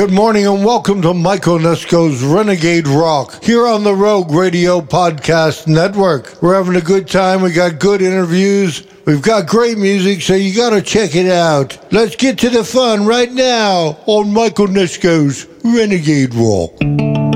Good morning and welcome to Mike Onesko's Renegade Rock here on the Rogue Radio Podcast Network. We're having a good time. We got good interviews. We've got great music, so you got to check it out. Let's get to the fun right now on Mike Onesko's Renegade Rock.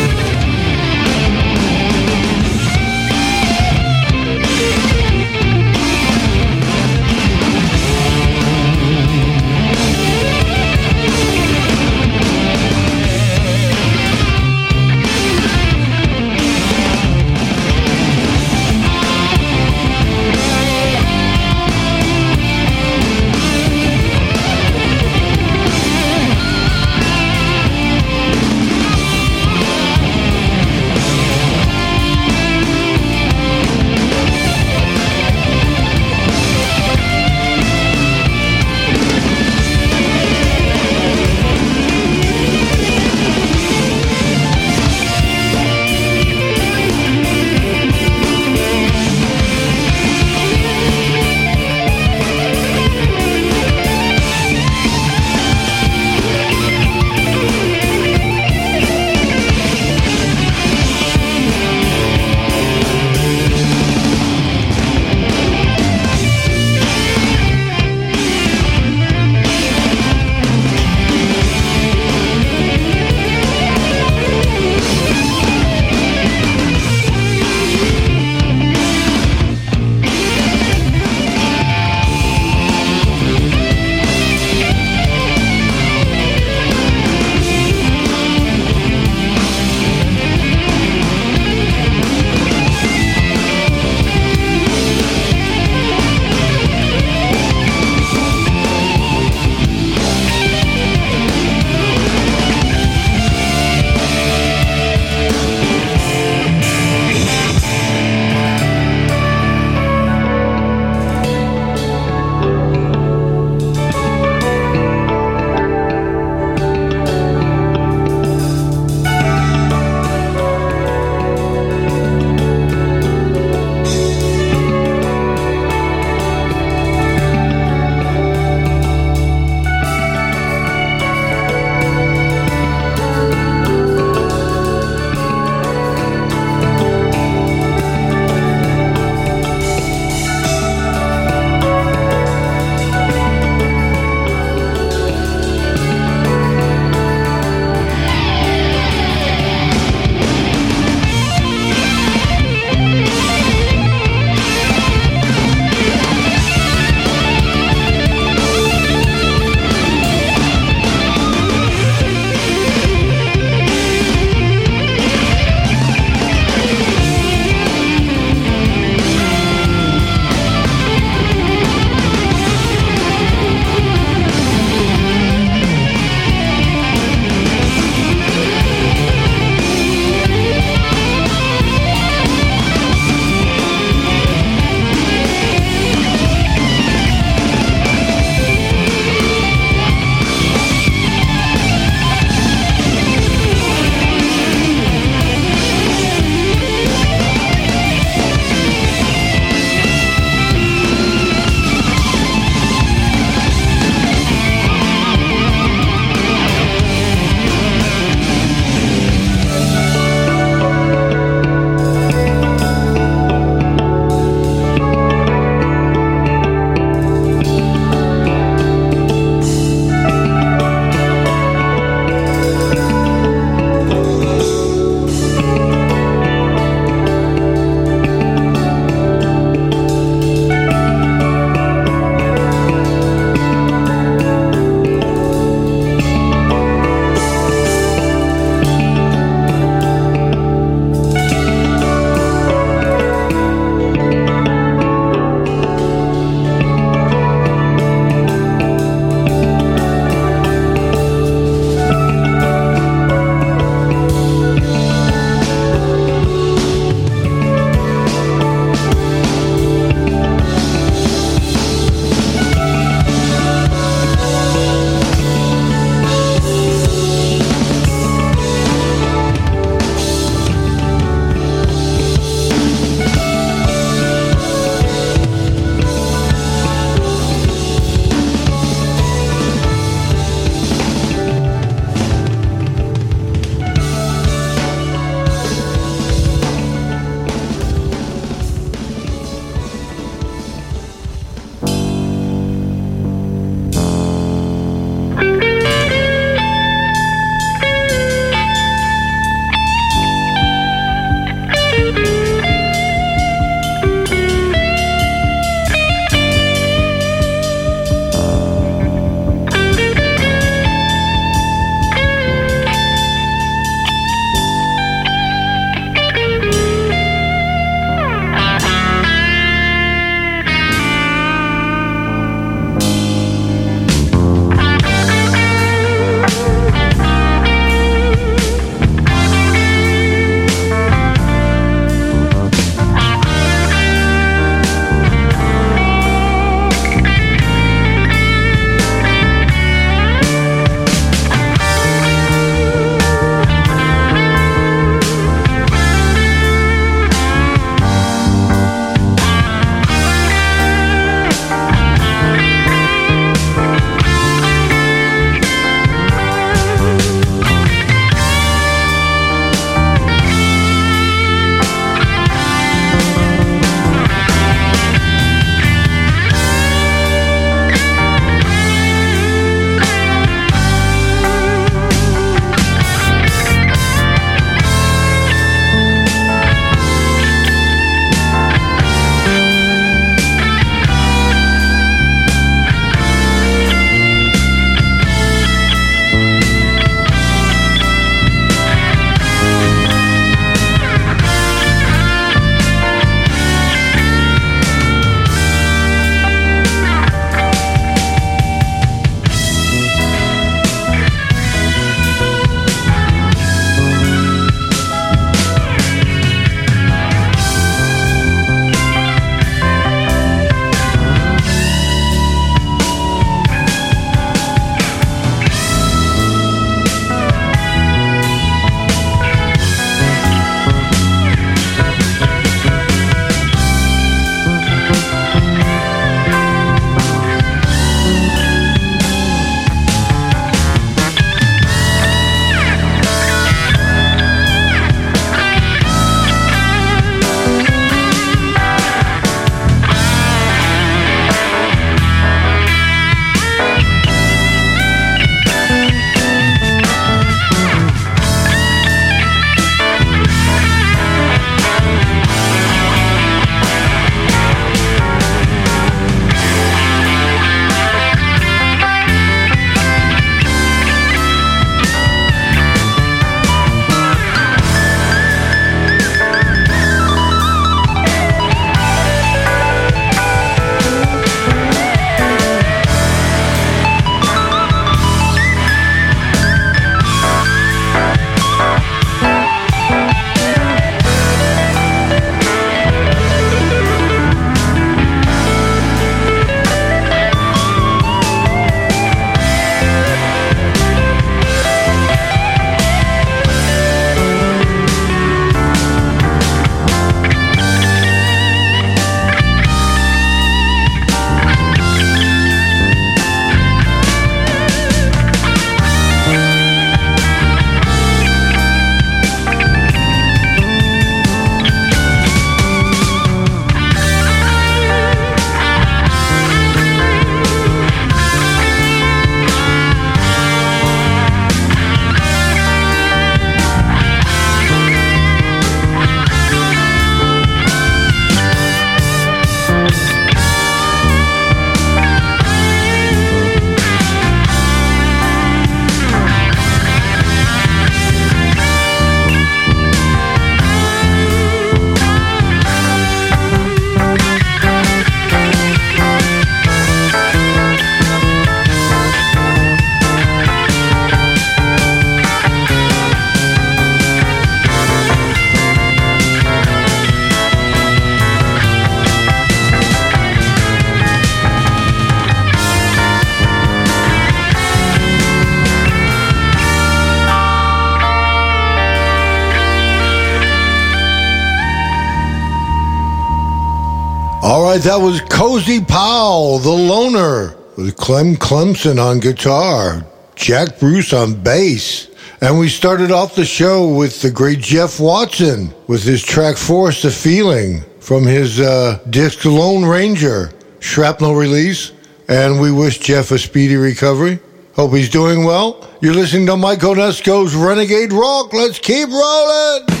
All right, that was Cozy Powell, the loner, with Clem Clempson on guitar, Jack Bruce on bass. And we started off the show with the great Jeff Watson with his track Force the Feeling from his uh, disc Lone Ranger shrapnel release. And we wish Jeff a speedy recovery. Hope he's doing well. You're listening to Mike Onesko's Renegade Rock. Let's keep rolling.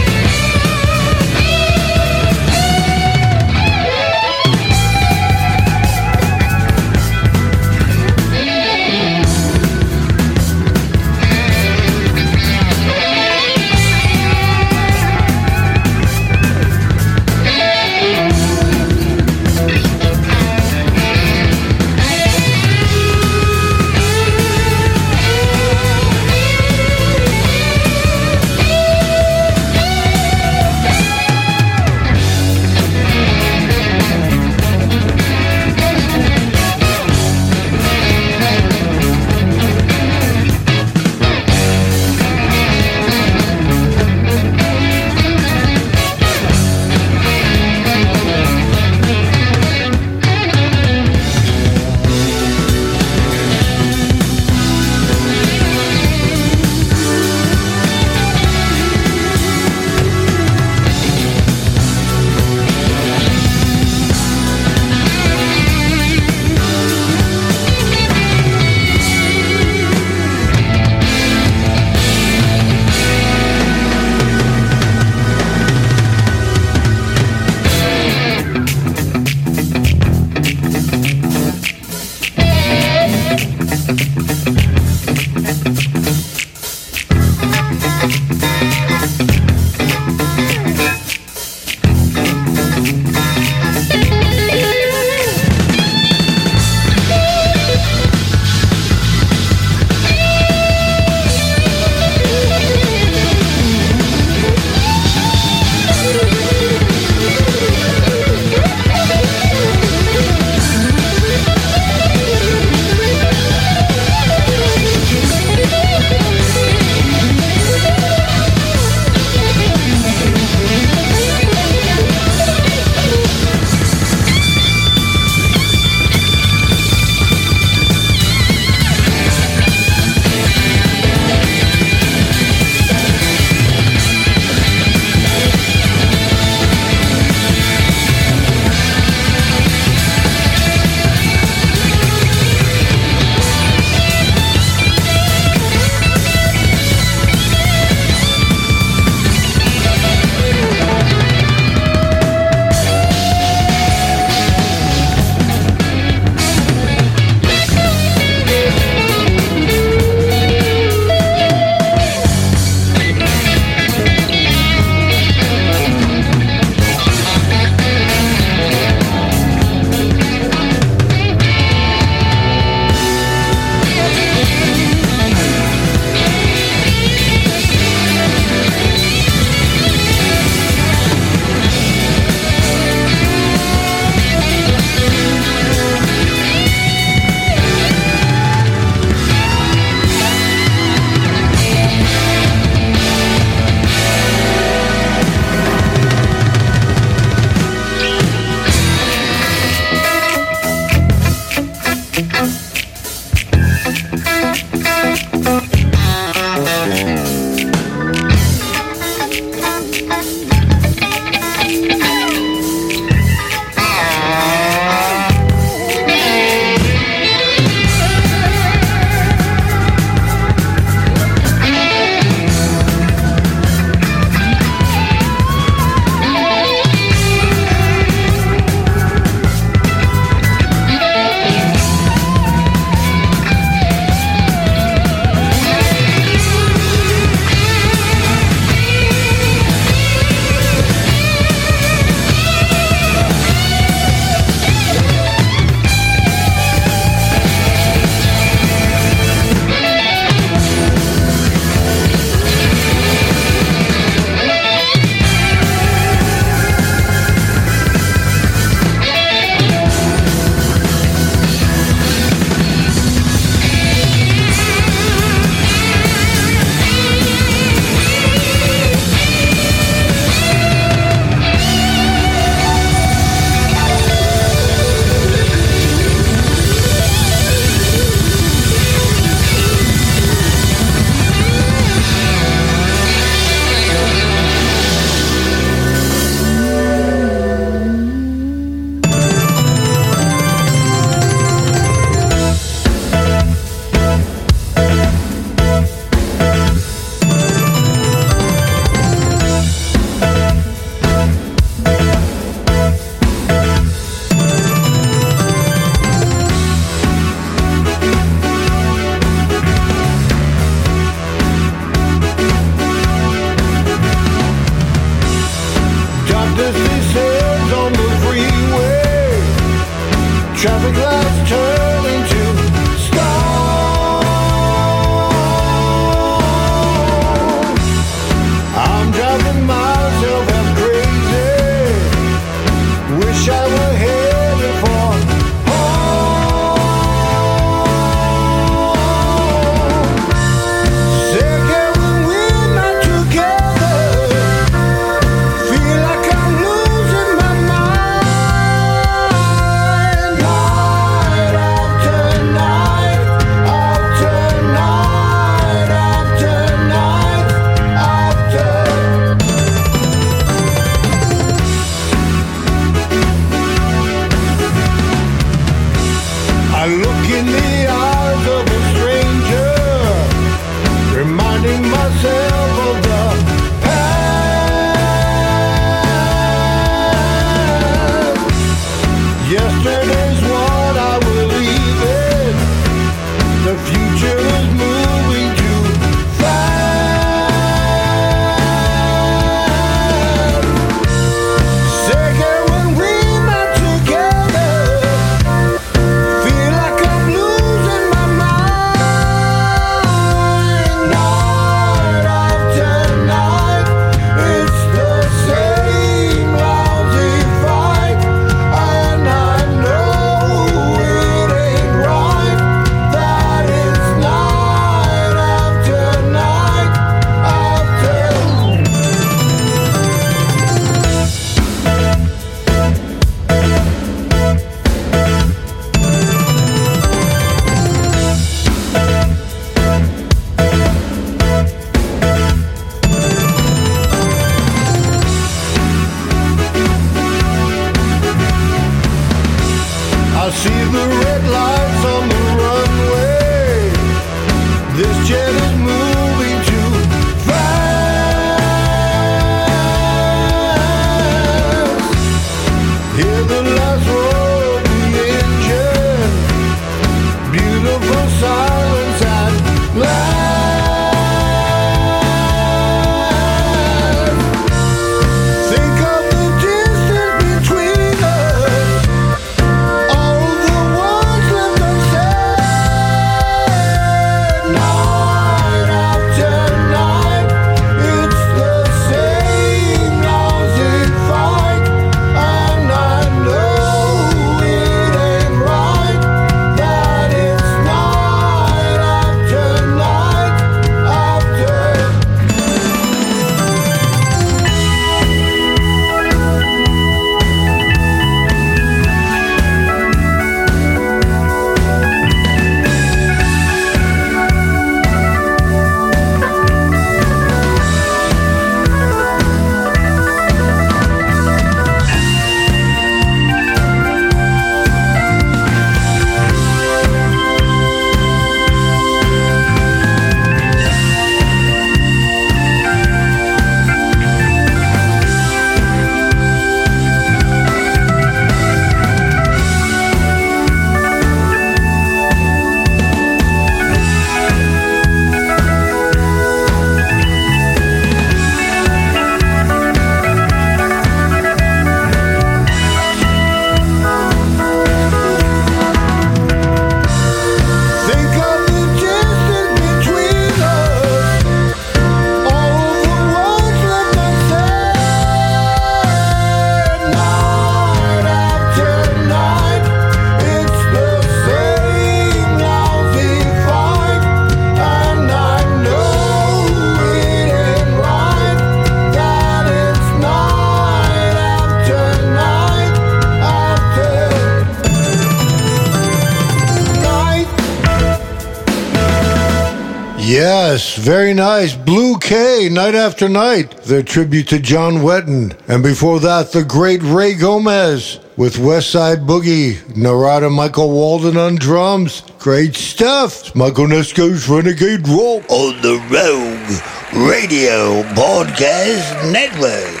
Very nice. Blue K, Night After Night, their tribute to John Wetton. And before that, the great Ray Gomez with West Side Boogie, Narada Michael Walden on drums. Great stuff. It's Mike Onesko's Renegade Rock on the Rogue Radio Podcast Network.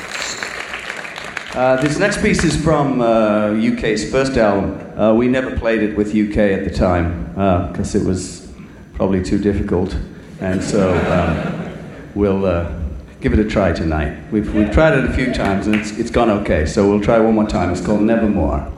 Uh, this next piece is from uh, UK's first album. Uh, we never played it with UK at the time because it was probably too difficult, and so um, we'll uh, give it a try tonight. We've, we've tried it a few times and it's, it's gone okay, so we'll try one more time. It's called Nevermore.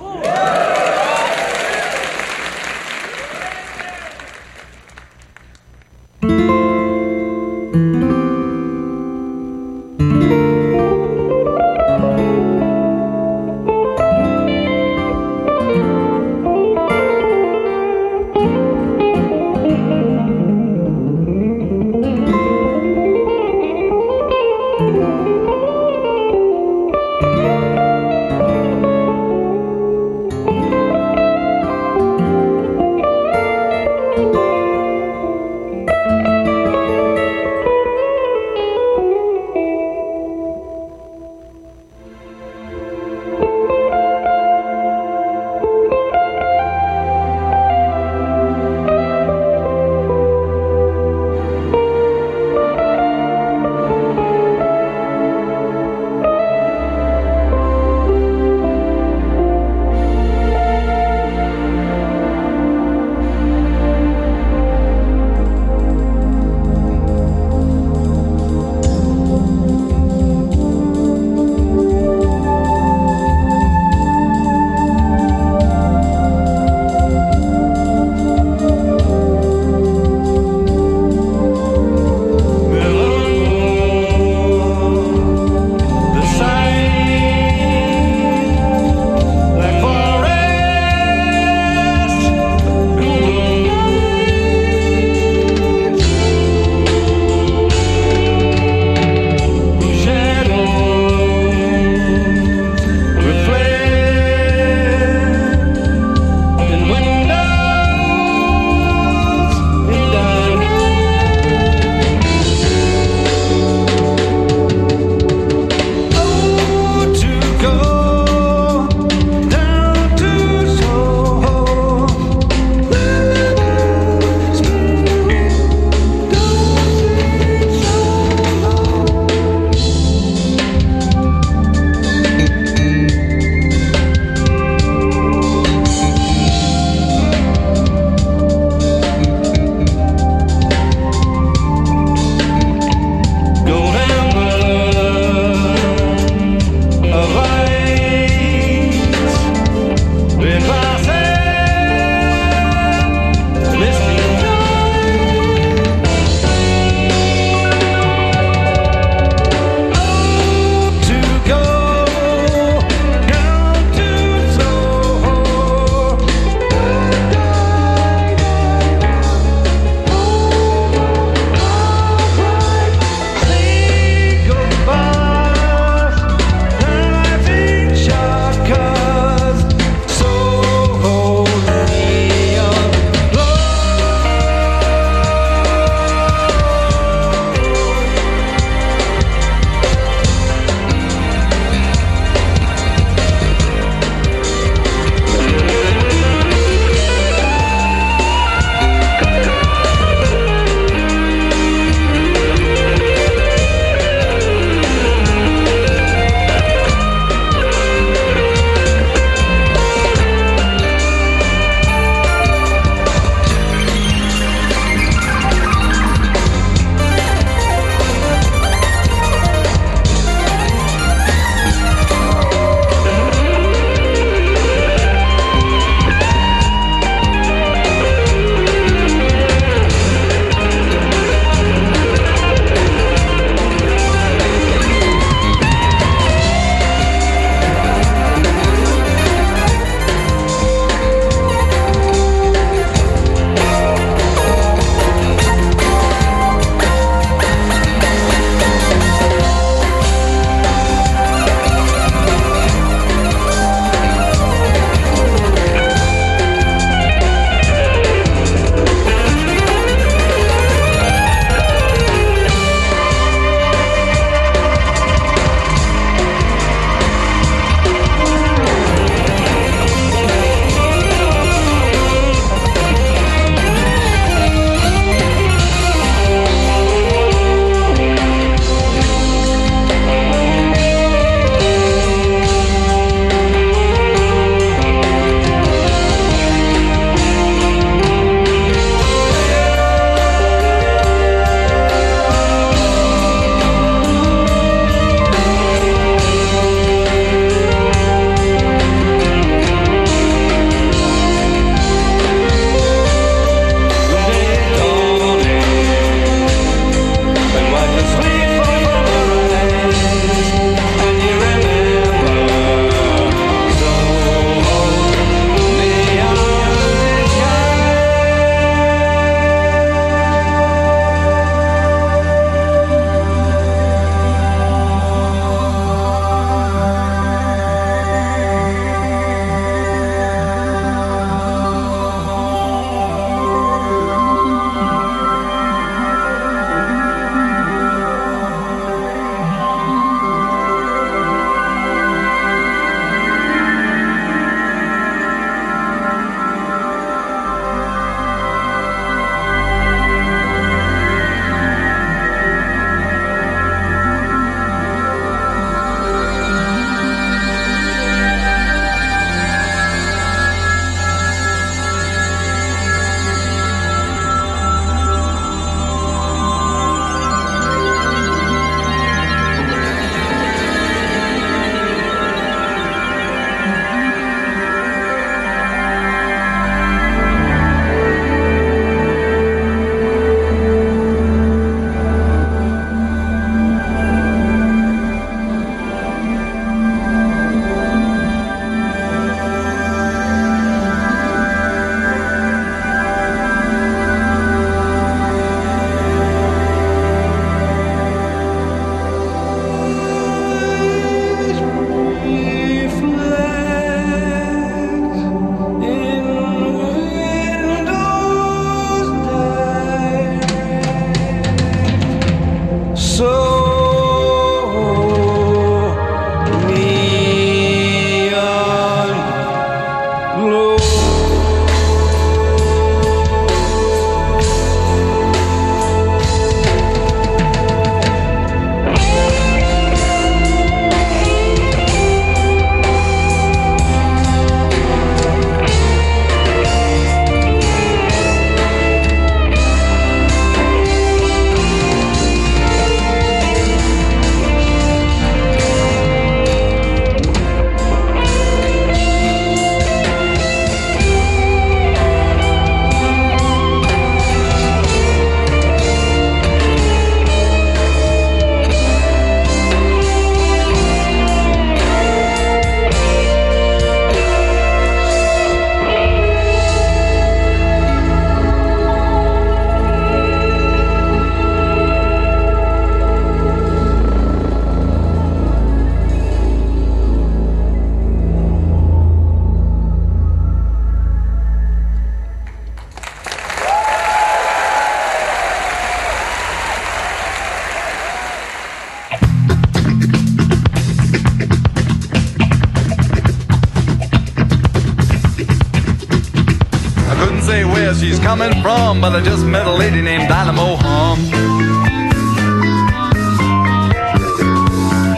Coming but I just met a lady named Dynamo Hum.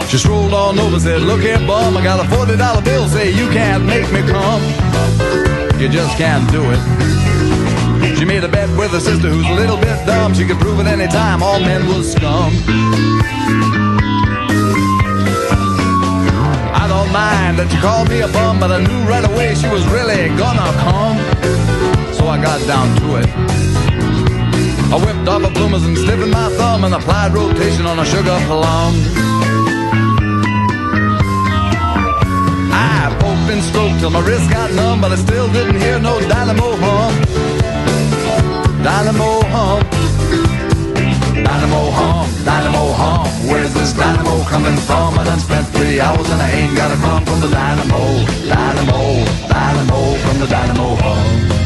She strolled on over, said, Look here, bum, I got a $40 bill, say you can't make me come. You just can't do it. She made a bet with her sister who's a little bit dumb. She could prove at any time all men was scum. I don't mind that you called me a bum, but I knew right away she was really gonna come. So I got down to it. I whipped off her bloomers and stiffened my thumb and applied rotation on a sugar plum. I poked and stroked till my wrist got numb, but I still didn't hear no dynamo hum. Dynamo hum. Dynamo hum, dynamo hum. Where's this dynamo coming from? I done spent three hours and I ain't got a crumb from the dynamo. Dynamo, dynamo from the dynamo hum.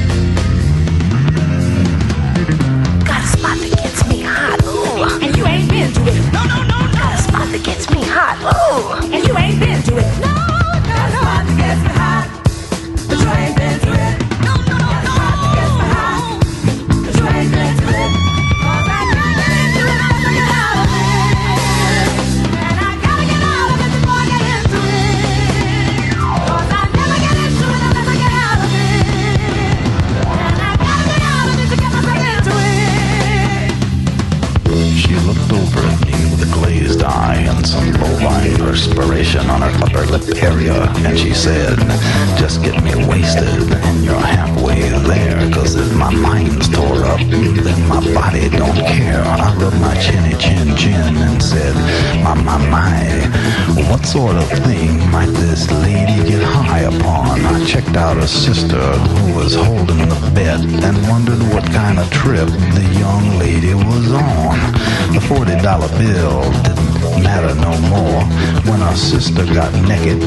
Sister got naked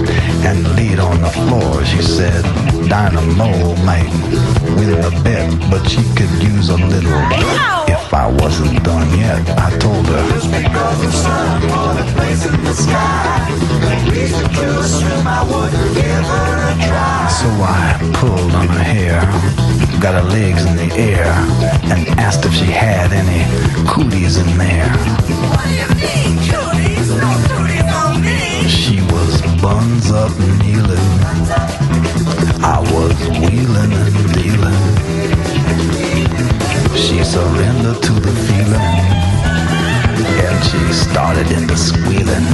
and laid on the floor, she said Dynamo might win the bet, but she could use a little. If I wasn't done yet, I told her. So I pulled on her hair, got her legs in the air, and asked if she had any cooties in there. She was buns up kneeling. I was wheeling and dealing. She surrendered to the feeling, and she started into squealing.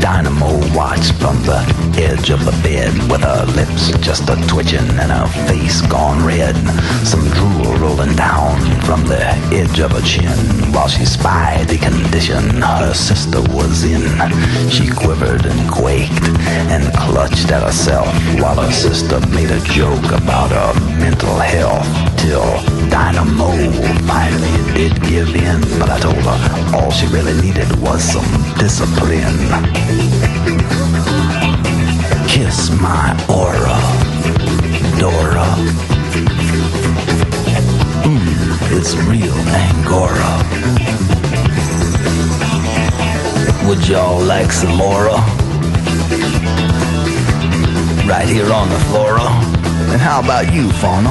Dynamo watched from the edge of the bed with her lips just a twitching and her face gone red. Some drool rolling down from the edge of her chin while she spied the condition her sister was in. She quivered and quaked and clutched at herself while her sister made a joke about her mental health till Dynamo finally did give in. But I told her all she really needed was some discipline. Kiss my aura, Dora. It's real Angora. Would y'all like some more? Uh? Right here on the flora. Uh. And how about you, Fauna?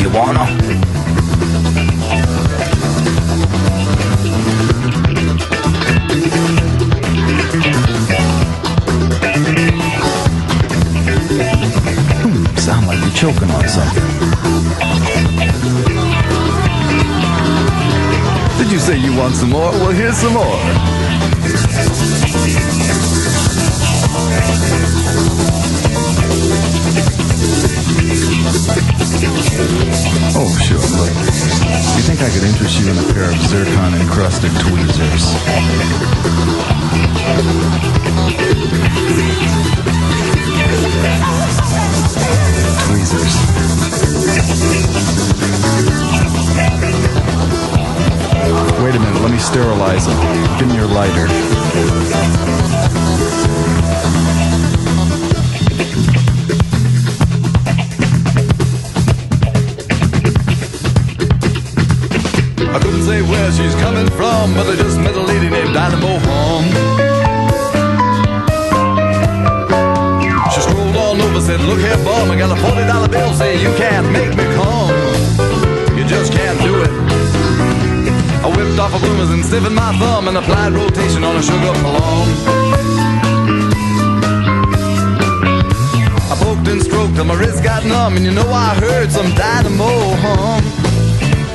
You wanna? Some more. Oh, sure. Look, you think I could interest you in a pair of zircon encrusted tweezers? Tweezers. Wait a minute, let me sterilize them. Give me your lighter. I couldn't say where she's coming from, but I just met a lady named Dynamo Hum. She strolled on over, said, Look here, bum, I got a $40 bill, say you can't make me for bloomers and stiffen my thumb and applied rotation on a sugar plum. I poked and stroked till my wrist got numb, and you know I heard some dynamo hum,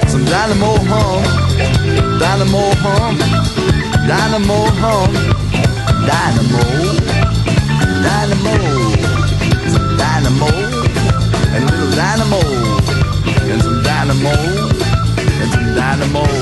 some dynamo hum, dynamo hum, dynamo hum, dynamo, dynamo, some dynamo, and a little dynamo, and some dynamo, and some dynamo,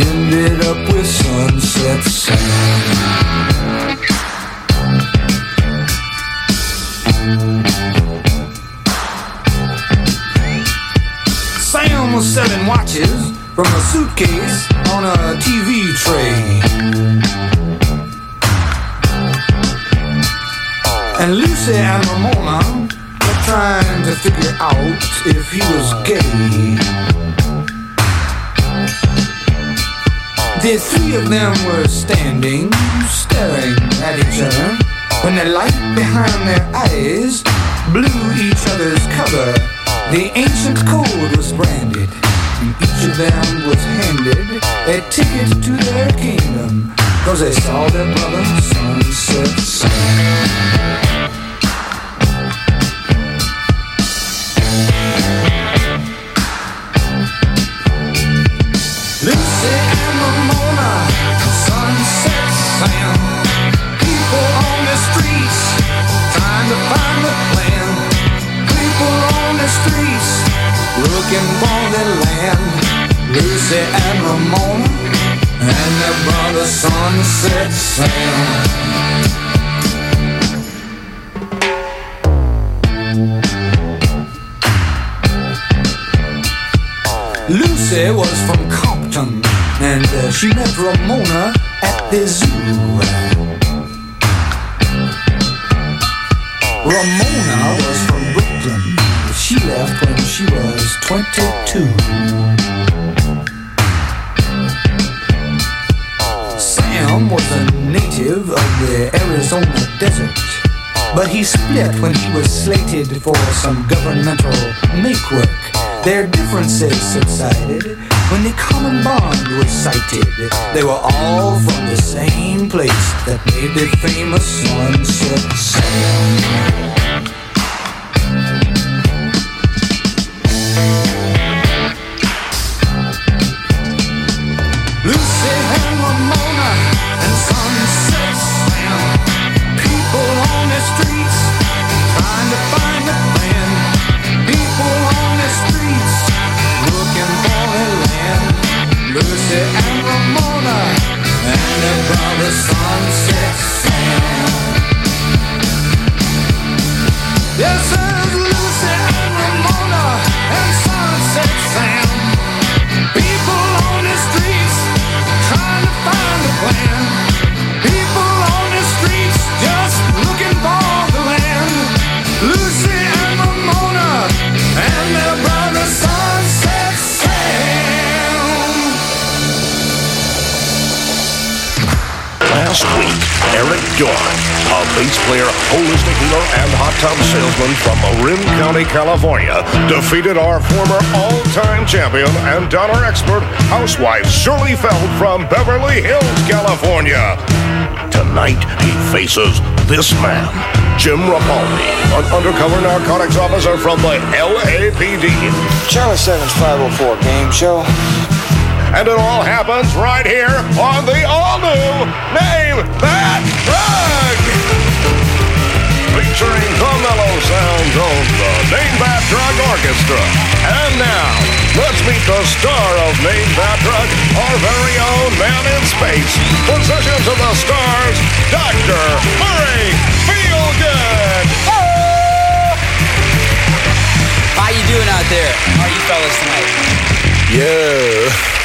ended up with Sunset Sound. Sam was selling watches from a suitcase on a TV tray. And Lucy and Ramona were trying to figure out if he was gay. The three of them were standing, staring at each other, when the light behind their eyes blew each other's cover. The ancient code was branded, and each of them was handed a ticket to their kingdom, cause they saw their brother sunset sun. Looking for the land. Lucy and Ramona and their brother Sunset Sam. Lucy was from Compton, and uh, she met Ramona at the zoo. Ramona was from left when she was 22. Sam was a native of the Arizona desert, but he split when he was slated for some governmental make work. Their differences subsided when the common bond was sighted. They were all from the same place that made the famous sunset sound. Dorn, a bass player, holistic healer, and hot tub salesman from Marin County, California, defeated our former all-time champion and donor expert housewife Shirley Feld from Beverly Hills, California. Tonight, he faces this man, Jim Rapaldi, an undercover narcotics officer from the LAPD. Channel 7's 504 game show. And it all happens right here on the all-new Name That Drug! Featuring the mellow sounds of the Name That Drug Orchestra. And now, let's meet the star of Name That Drug, our very own man in space. Possessions of the stars, Dr. Murray Feelgood! How you doing out there? How are you fellas tonight? Yeah.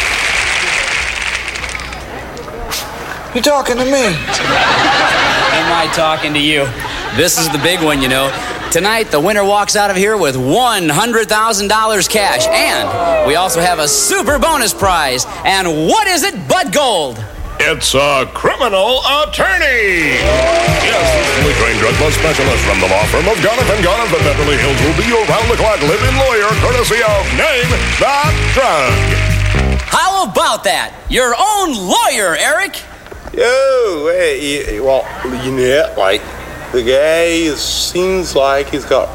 You talking to me? Am I talking to you? This is the big one, you know. Tonight, the winner walks out of here with $100,000 cash. And we also have a super bonus prize. And what is it but gold? It's a criminal attorney! Yes, this fully trained drug law specialist from the law firm of Gonoff and Gonoff in Beverly Hills will be your round-the-clock live-in lawyer courtesy of Name That Drug. How about that? Your own lawyer, Eric. Yo, hey, well, you know, like, the guy is, seems like he's got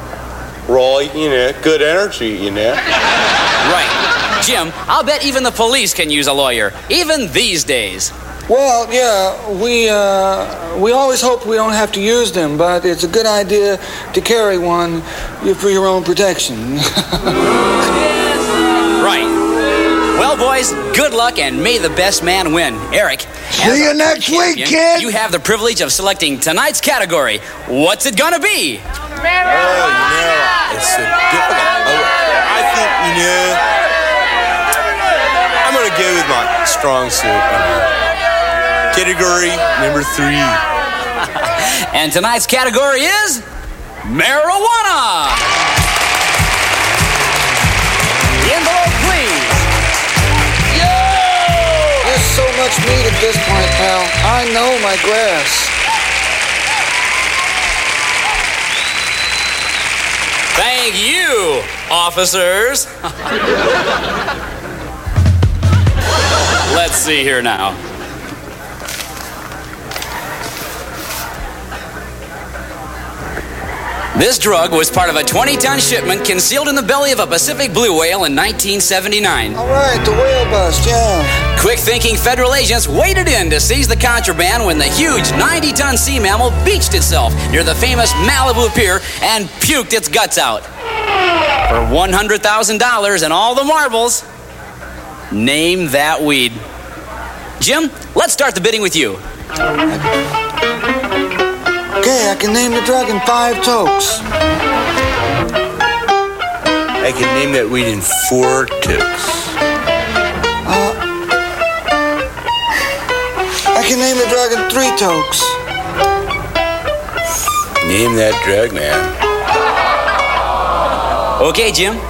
really, you know, good energy, you know. Right. Jim, I'll bet even the police can use a lawyer, even these days. Well, yeah, we uh, we always hope we don't have to use them, but it's a good idea to carry one for your own protection. Right. Well, boys, good luck and may the best man win. Eric. As See you our next week, kid. You have the privilege of selecting tonight's category. What's it gonna be? Marijuana. you it's so difficult. I think, you know, I'm gonna go with my strong suit. Category number three. And tonight's category is marijuana. Much meat at this point, pal. I know my grass. Thank you, officers. Let's see here now. This drug was part of a 20 ton shipment concealed in the belly of a Pacific blue whale in 1979. All right, the whale bust, yeah. Quick thinking federal agents waded in to seize the contraband when the huge 90 ton sea mammal beached itself near the famous Malibu Pier and puked its guts out. For $100,000 and all the marbles, name that weed. Jim, let's start the bidding with you. Okay, I can name the drug in five tokes. I can name that weed in four ticks. Uh, I can name the drug in three tokes. Name that drug, man. Okay, Jim,